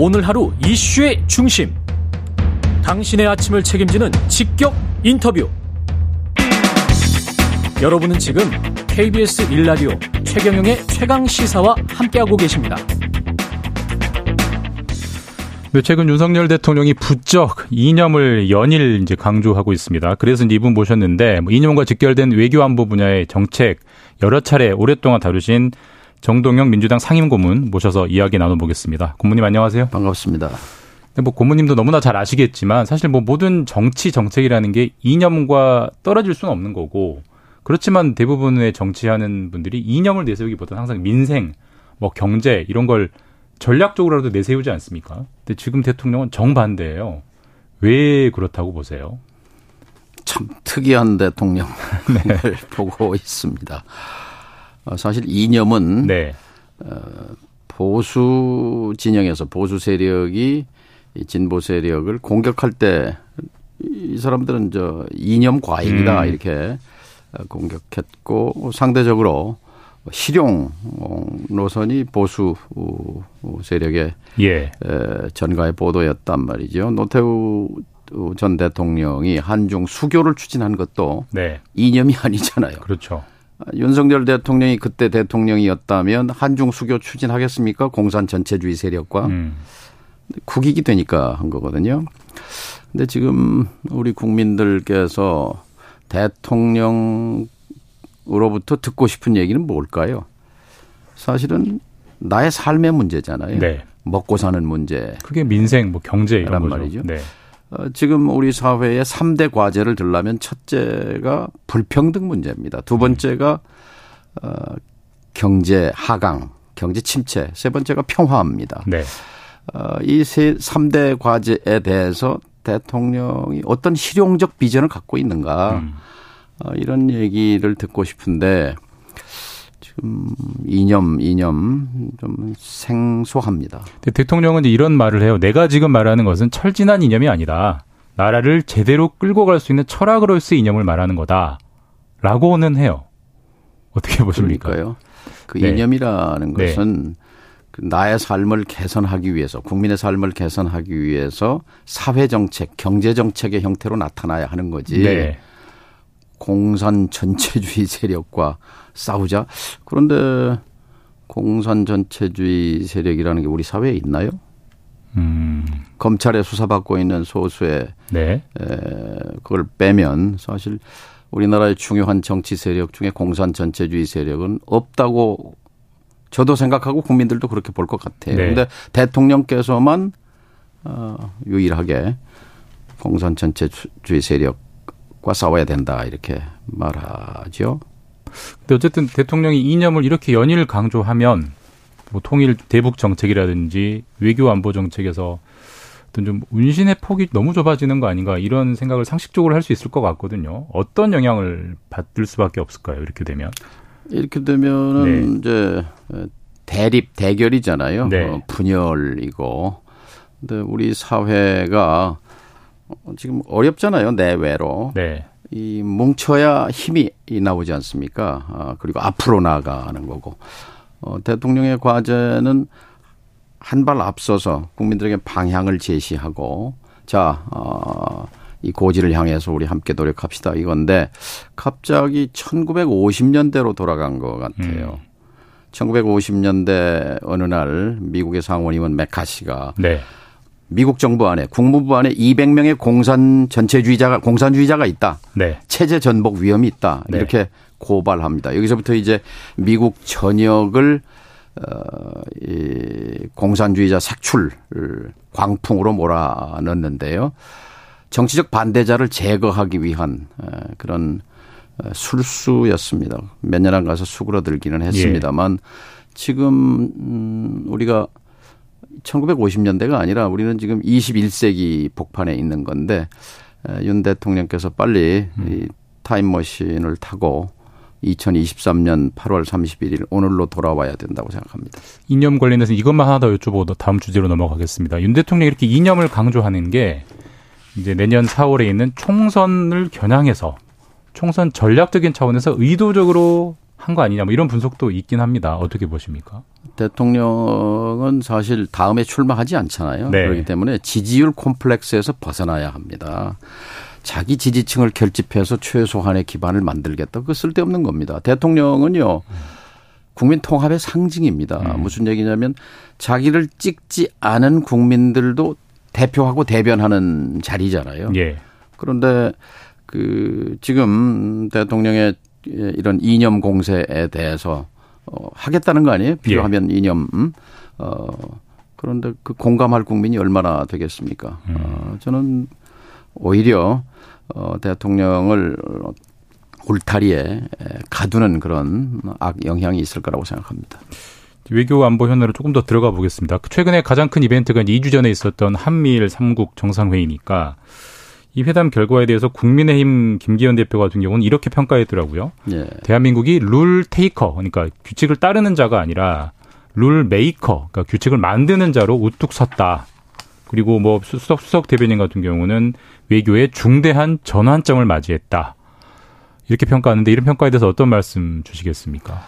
오늘 하루 이슈의 중심. 당신의 아침을 책임지는 직격 인터뷰. 여러분은 지금 KBS 일라디오 최경영의 최강 시사와 함께하고 계십니다. 네, 최근 윤석열 대통령이 부쩍 이념을 연일 이제 강조하고 있습니다. 그래서 이분 모셨는데 뭐 이념과 직결된 외교안보 분야의 정책 여러 차례 오랫동안 다루신 정동영 민주당 상임고문 모셔서 이야기 나눠보겠습니다. 고문님 안녕하세요. 반갑습니다. 뭐 고문님도 너무나 잘 아시겠지만 사실 뭐 모든 정치 정책이라는 게 이념과 떨어질 수는 없는 거고 그렇지만 대부분의 정치하는 분들이 이념을 내세우기보다는 항상 민생, 뭐 경제 이런 걸 전략적으로라도 내세우지 않습니까? 근데 지금 대통령은 정반대예요. 왜 그렇다고 보세요? 참 특이한 대통령을 네. 보고 있습니다. 어, 사실 이념은 네. 어, 보수 진영에서 보수 세력이 진보 세력을 공격할 때 이 사람들은 저 이념 과잉이다 음. 이렇게 공격했고 상대적으로 실용 노선이 보수 세력의 예. 전가의 보도였단 말이죠. 노태우 전 대통령이 한중 수교를 추진한 것도 네. 이념이 아니잖아요. 그렇죠. 윤석열 대통령이 그때 대통령이었다면 한중 수교 추진하겠습니까? 공산 전체주의 세력과 음. 국익이 되니까 한 거거든요. 근데 지금 우리 국민들께서 대통령 으로부터 듣고 싶은 얘기는 뭘까요? 사실은 나의 삶의 문제잖아요. 네. 먹고 사는 문제. 그게 민생, 뭐 경제 이런 거죠. 말이죠. 네. 어, 지금 우리 사회의 3대 과제를 들라면 첫째가 불평등 문제입니다. 두 번째가 어, 경제 하강, 경제 침체. 세 번째가 평화입니다. 네. 어, 이세 3대 과제에 대해서 대통령이 어떤 실용적 비전을 갖고 있는가. 음. 어, 이런 얘기를 듣고 싶은데 지금 이념 이념 좀 생소합니다. 대통령은 이런 말을 해요. 내가 지금 말하는 것은 철진한 이념이 아니다. 나라를 제대로 끌고 갈 수 있는 철학으로서의 이념을 말하는 거다 라고는 해요. 어떻게 보십니까? 그러니까요. 그 네. 이념이라는 네. 것은 네. 나의 삶을 개선하기 위해서 국민의 삶을 개선하기 위해서 사회 정책, 경제 정책의 형태로 나타나야 하는 거지. 네. 공산 전체주의 세력과 싸우자. 그런데 공산 전체주의 세력이라는 게 우리 사회에 있나요? 음. 검찰에 수사받고 있는 소수의 네. 에, 그걸 빼면 사실 우리나라의 중요한 정치 세력 중에 공산 전체주의 세력은 없다고 저도 생각하고 국민들도 그렇게 볼 것 같아요. 네. 근데 대통령께서만 어, 유일하게 공산 전체주의 세력 과 싸워야 된다 이렇게 말하죠. 근데 어쨌든 대통령이 이념을 이렇게 연일 강조하면 뭐 통일 대북 정책이라든지 외교 안보 정책에서 어떤 좀 운신의 폭이 너무 좁아지는 거 아닌가 이런 생각을 상식적으로 할 수 있을 것 같거든요. 어떤 영향을 받을 수밖에 없을까요? 이렇게 되면 이렇게 되면은 네. 이제 대립 대결이잖아요. 네. 어, 분열이고. 근데 우리 사회가 어, 지금 어렵잖아요 내외로. 네. 이 뭉쳐야 힘이 나오지 않습니까? 아, 그리고 앞으로 나아가는 거고. 어, 대통령의 과제는 한 발 앞서서 국민들에게 방향을 제시하고 자, 어, 이 고지를 향해서 우리 함께 노력합시다 이건데 갑자기 1950년대로 돌아간 것 같아요. 음. 1950년대 어느 날 미국의 상원의원 메카시가 네. 미국 정부 안에 국무부 안에 200명의 공산 전체주의자가 공산주의자가 있다. 네. 체제 전복 위험이 있다. 네. 이렇게 고발합니다. 여기서부터 이제 미국 전역을 어이 공산주의자 색출 광풍으로 몰아넣는데요. 정치적 반대자를 제거하기 위한 그런 술수였습니다. 몇 년 안 가서 수그러들기는 했습니다만 예. 지금 음 우리가 1950년대가 아니라 우리는 지금 21세기 복판에 있는 건데 윤 대통령께서 빨리 음. 이 타임머신을 타고 2023년 8월 31일 오늘로 돌아와야 된다고 생각합니다. 이념 관련해서 이것만 하나 더 여쭤보고 다음 주제로 넘어가겠습니다. 윤 대통령이 이렇게 이념을 강조하는 게 이제 내년 4월에 있는 총선을 겨냥해서 총선 전략적인 차원에서 의도적으로 한 거 아니냐 뭐 이런 분석도 있긴 합니다. 어떻게 보십니까? 대통령은 사실 다음에 출마하지 않잖아요. 네. 그렇기 때문에 지지율 콤플렉스에서 벗어나야 합니다. 자기 지지층을 결집해서 최소한의 기반을 만들겠다. 그 쓸데없는 겁니다. 대통령은요. 국민 통합의 상징입니다. 음. 무슨 얘기냐면 자기를 찍지 않은 국민들도 대표하고 대변하는 자리잖아요. 예. 그런데 그 지금 대통령의 이런 이념 공세에 대해서 어, 하겠다는 거 아니에요? 필요하면 예. 이념. 음? 어, 그런데 그 공감할 국민이 얼마나 되겠습니까? 음. 어, 저는 오히려 어, 대통령을 울타리에 가두는 그런 악 영향이 있을 거라고 생각합니다. 외교 안보 현안으로 조금 더 들어가 보겠습니다. 최근에 가장 큰 이벤트가 2주 전에 있었던 한미일 3국 정상회의니까 이 회담 결과에 대해서 국민의힘 김기현 대표 같은 경우는 이렇게 평가했더라고요. 예. 대한민국이 rule taker, 그러니까 규칙을 따르는 자가 아니라 rule maker, 그러니까 규칙을 만드는 자로 우뚝 섰다. 그리고 뭐 수석 수석 대변인 같은 경우는 외교에 중대한 전환점을 맞이했다. 이렇게 평가하는데 이런 평가에 대해서 어떤 말씀 주시겠습니까?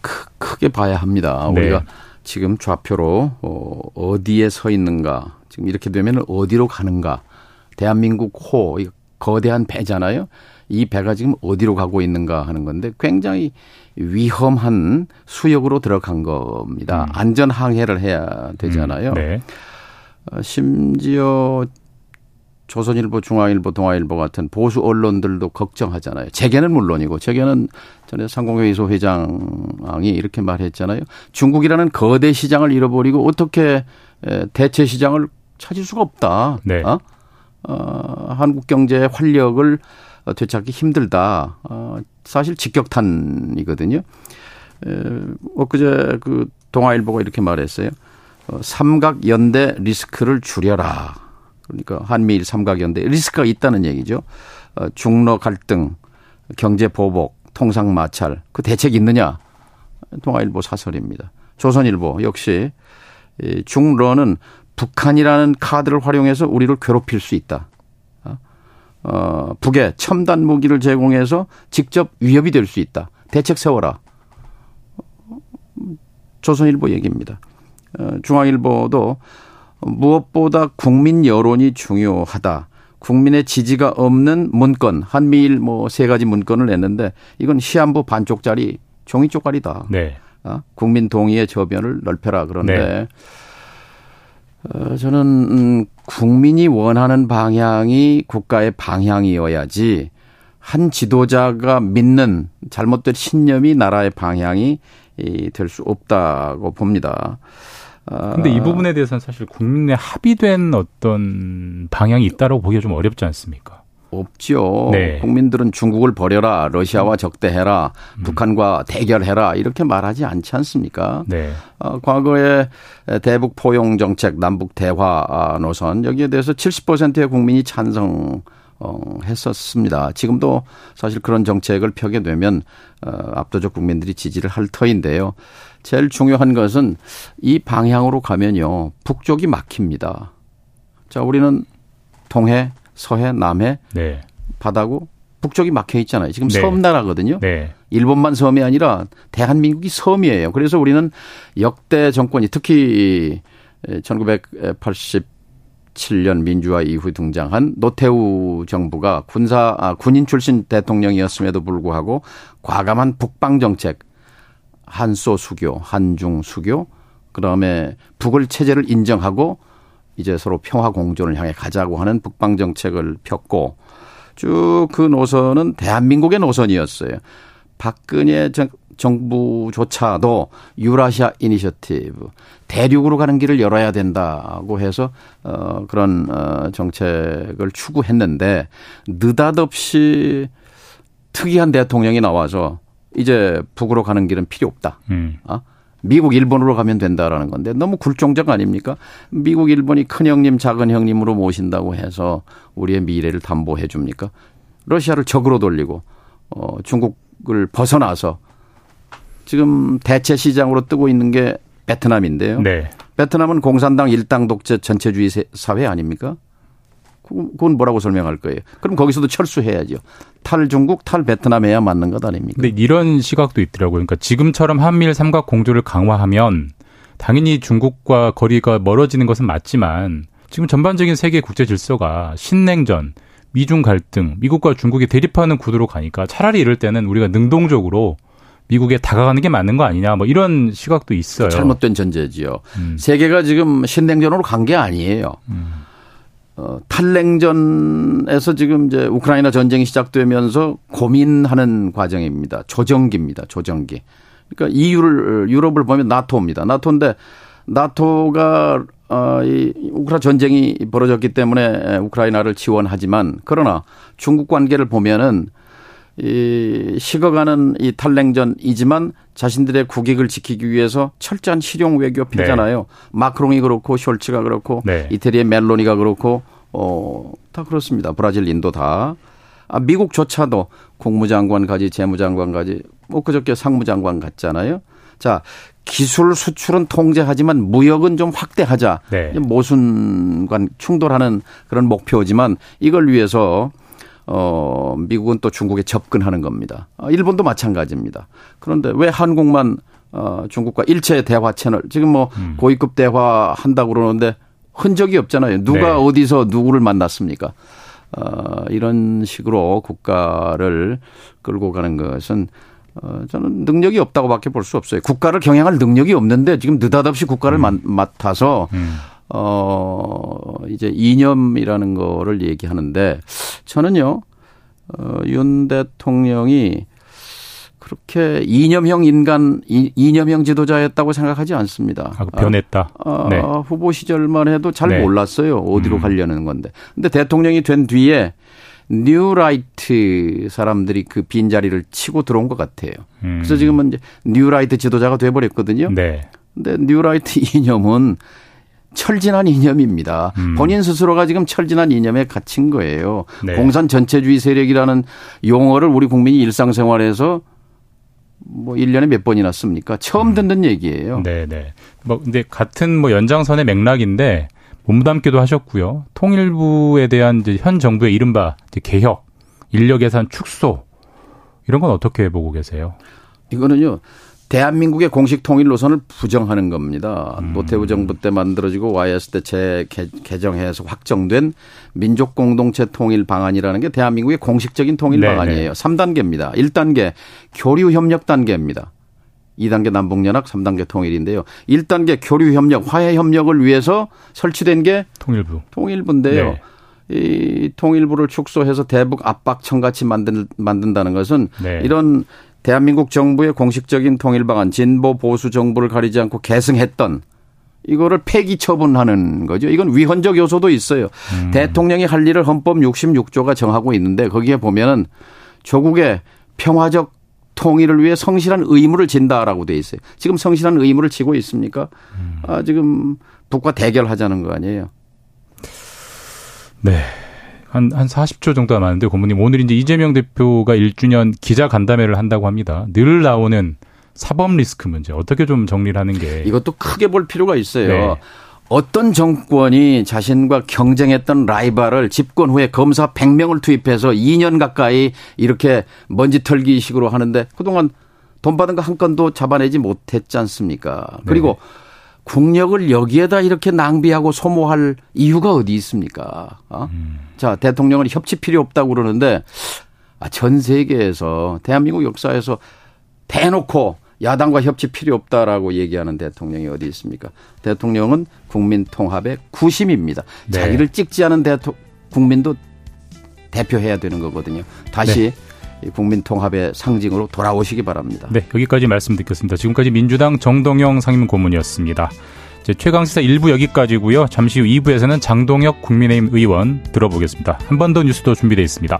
크, 크게 봐야 합니다. 네. 우리가 지금 좌표로 어, 어디에 서 있는가, 지금 이렇게 되면 어디로 가는가. 대한민국 호, 거대한 배잖아요. 이 배가 지금 어디로 가고 있는가 하는 건데 굉장히 위험한 수역으로 들어간 겁니다. 음. 안전 항해를 해야 되잖아요. 음. 네. 어, 심지어 조선일보, 중앙일보, 동아일보 같은 보수 언론들도 걱정하잖아요. 재계는 물론이고 재계는 전에 상공회의소 회장이 이렇게 말했잖아요. 중국이라는 거대 시장을 잃어버리고 어떻게 대체 시장을 찾을 수가 없다. 네. 어? 어, 한국 경제의 활력을 되찾기 힘들다. 어, 사실 직격탄이거든요. 에, 엊그제 그 동아일보가 이렇게 말했어요. 어, 삼각 연대 리스크를 줄여라. 그러니까 한미일 삼각 연대 리스크가 있다는 얘기죠. 어, 중러 갈등, 경제 보복, 통상 마찰 그 대책이 있느냐? 동아일보 사설입니다. 조선일보 역시 이 중러는 북한이라는 카드를 활용해서 우리를 괴롭힐 수 있다. 어, 북에 첨단 무기를 제공해서 직접 위협이 될 수 있다. 대책 세워라. 조선일보 얘기입니다. 어, 중앙일보도 무엇보다 국민 여론이 중요하다. 국민의 지지가 없는 문건, 한미일 뭐 세 가지 문건을 냈는데 이건 시한부 반쪽짜리 종이 쪽짜리다. 네. 어? 국민 동의의 저변을 넓혀라. 그런데 네. 어, 저는 음, 국민이 원하는 방향이 국가의 방향이어야지 한 지도자가 믿는 잘못된 신념이 나라의 방향이 될 수 없다고 봅니다. 근데 이 부분에 대해서는 사실 국민의 합의된 어떤 방향이 있다고 보기가 좀 어렵지 않습니까? 없죠. 네. 국민들은 중국을 버려라, 러시아와 적대해라, 음. 북한과 대결해라 이렇게 말하지 않지 않습니까? 네. 어, 과거에 대북 포용 정책, 남북 대화 노선 여기에 대해서 70%의 국민이 찬성. 어, 했었습니다. 지금도 사실 그런 정책을 펴게 되면 어, 압도적 국민들이 지지를 할 터인데요. 제일 중요한 것은 이 방향으로 가면요. 북쪽이 막힙니다. 자, 우리는 동해, 서해, 남해 네. 바다고 북쪽이 막혀 있잖아요. 지금 네. 섬 나라거든요. 네. 일본만 섬이 아니라 대한민국이 섬이에요. 그래서 우리는 역대 정권이 특히 1987년 민주화 이후 등장한 노태우 정부가 군사 아, 군인 출신 대통령이었음에도 불구하고 과감한 북방 정책, 한소 수교, 한중 수교, 그다음에 북을 체제를 인정하고 이제 서로 평화 공존을 향해 가자고 하는 북방 정책을 폈고 쭉 그 노선은 대한민국의 노선이었어요. 박근혜 정부조차도 유라시아 이니셔티브 대륙으로 가는 길을 열어야 된다고 해서 어 그런 어 정책을 추구했는데 느닷없이 특이한 대통령이 나와서 이제 북으로 가는 길은 필요 없다. 음. 어? 미국, 일본으로 가면 된다라는 건데 너무 굴종적 아닙니까? 미국, 일본이 큰 형님, 작은 형님으로 모신다고 해서 우리의 미래를 담보해 줍니까? 러시아를 적으로 돌리고 어 중국을 벗어나서 지금 대체 시장으로 뜨고 있는 게 베트남인데요. 네. 베트남은 공산당 일당 독재 전체주의 사회 아닙니까? 그건 뭐라고 설명할 거예요? 그럼 거기서도 철수해야죠. 탈 중국, 탈 베트남 해야 맞는 것 아닙니까? 근데 이런 시각도 있더라고요. 그러니까 지금처럼 한미일 삼각 공조를 강화하면 당연히 중국과 거리가 멀어지는 것은 맞지만 지금 전반적인 세계 국제 질서가 신냉전, 미중 갈등, 미국과 중국이 대립하는 구도로 가니까 차라리 이럴 때는 우리가 능동적으로 미국에 다가가는 게 맞는 거 아니냐 뭐 이런 시각도 있어요. 잘못된 전제지요. 음. 세계가 지금 신냉전으로 간 게 아니에요. 음. 어, 탈냉전에서 지금 이제 우크라이나 전쟁이 시작되면서 고민하는 과정입니다. 조정기입니다. 조정기. 그러니까 EU를 유럽을 보면 나토입니다. 나토인데 나토가 어, 이 우크라 전쟁이 벌어졌기 때문에 우크라이나를 지원하지만 그러나 중국 관계를 보면은 이 식어가는 이 탈냉전이지만 자신들의 국익을 지키기 위해서 철저한 실용 외교 피잖아요. 네. 마크롱이 그렇고 숄츠가 그렇고 네. 이태리의 멜로니가 그렇고 어, 다 그렇습니다. 브라질, 인도 다. 아, 미국조차도 국무장관까지 재무장관까지 뭐 그저께 상무장관 같잖아요. 자, 기술 수출은 통제하지만 무역은 좀 확대하자. 네. 모순간 충돌하는 그런 목표지만 이걸 위해서 어, 미국은 또 중국에 접근하는 겁니다. 아, 일본도 마찬가지입니다. 그런데 왜 한국만 어, 중국과 일체 대화 채널 지금 뭐 음. 고위급 대화 한다고 그러는데 흔적이 없잖아요. 누가 네. 어디서 누구를 만났습니까? 어, 이런 식으로 국가를 끌고 가는 것은 어, 저는 능력이 없다고밖에 볼 수 없어요. 국가를 경영할 능력이 없는데 지금 느닷없이 국가를 음. 맡아서 음. 어, 이제 이념이라는 거를 얘기하는데 저는요, 어, 윤 대통령이 그렇게 이념형 인간, 이념형 지도자였다고 생각하지 않습니다. 아, 변했다. 아, 네. 후보 시절만 해도 잘 네. 몰랐어요. 어디로 음. 가려는 건데. 근데 대통령이 된 뒤에 뉴라이트 사람들이 그 빈자리를 치고 들어온 것 같아요. 음. 그래서 지금은 이제 뉴라이트 지도자가 돼버렸거든요. 네. 근데 뉴라이트 이념은 철진한 이념입니다. 음. 본인 스스로가 지금 철진한 이념에 갇힌 거예요. 네. 공산 전체주의 세력이라는 용어를 우리 국민이 일상생활에서 뭐 1년에 몇 번이나 씁니까? 처음 음. 듣는 음. 얘기예요. 네, 네. 뭐 근데 같은 뭐 연장선의 맥락인데 몸담기도 하셨고요. 통일부에 대한 이제 현 정부의 이른바 이제 개혁, 인력 예산 축소 이런 건 어떻게 보고 계세요? 이거는요. 대한민국의 공식 통일 노선을 부정하는 겁니다. 음. 노태우 정부 때 만들어지고 YS 때 재개정해서 확정된 민족 공동체 통일 방안이라는 게 대한민국의 공식적인 통일 네네. 방안이에요. 3단계입니다. 1단계 교류 협력 단계입니다. 2단계 남북연합, 3단계 통일인데요. 1단계 교류 협력, 화해 협력을 위해서 설치된 게 통일부. 통일부인데요. 네. 이 통일부를 축소해서 대북 압박청 같이 만든 만든다는 것은 네. 이런 대한민국 정부의 공식적인 통일 방안 진보 보수 정부를 가리지 않고 계승했던 이거를 폐기 처분하는 거죠. 이건 위헌적 요소도 있어요. 음. 대통령이 할 일을 헌법 66조가 정하고 있는데 거기에 보면은 조국의 평화적 통일을 위해 성실한 의무를 진다라고 돼 있어요. 지금 성실한 의무를 지고 있습니까? 음. 아, 지금 북과 대결하자는 거 아니에요. 네. 한, 한 40초 정도가 많은데, 고모님. 오늘 이제 이재명 대표가 1주년 기자 간담회를 한다고 합니다. 늘 나오는 사법 리스크 문제. 어떻게 좀 정리를 하는 게. 이것도 크게 볼 필요가 있어요. 네. 어떤 정권이 자신과 경쟁했던 라이벌을 집권 후에 검사 100명을 투입해서 2년 가까이 이렇게 먼지 털기식으로 하는데 그동안 돈 받은 거 한 건도 잡아내지 못했지 않습니까? 그리고 네. 국력을 여기에다 이렇게 낭비하고 소모할 이유가 어디 있습니까? 어? 음. 자, 대통령은 협치 필요 없다고 그러는데 아, 전 세계에서 대한민국 역사에서 대놓고 야당과 협치 필요 없다라고 얘기하는 대통령이 어디 있습니까? 대통령은 국민 통합의 구심입니다. 네. 자기를 찍지 않은 대통 국민도 대표해야 되는 거거든요. 다시 네. 국민 통합의 상징으로 돌아오시기 바랍니다. 네, 여기까지 말씀 듣겠습니다. 지금까지 민주당 정동영 상임 고문이었습니다. 최강시사 1부 여기까지고요. 잠시 후 2부에서는 장동혁 국민의힘 의원 들어보겠습니다. 한 번 더 뉴스도 준비되어 있습니다.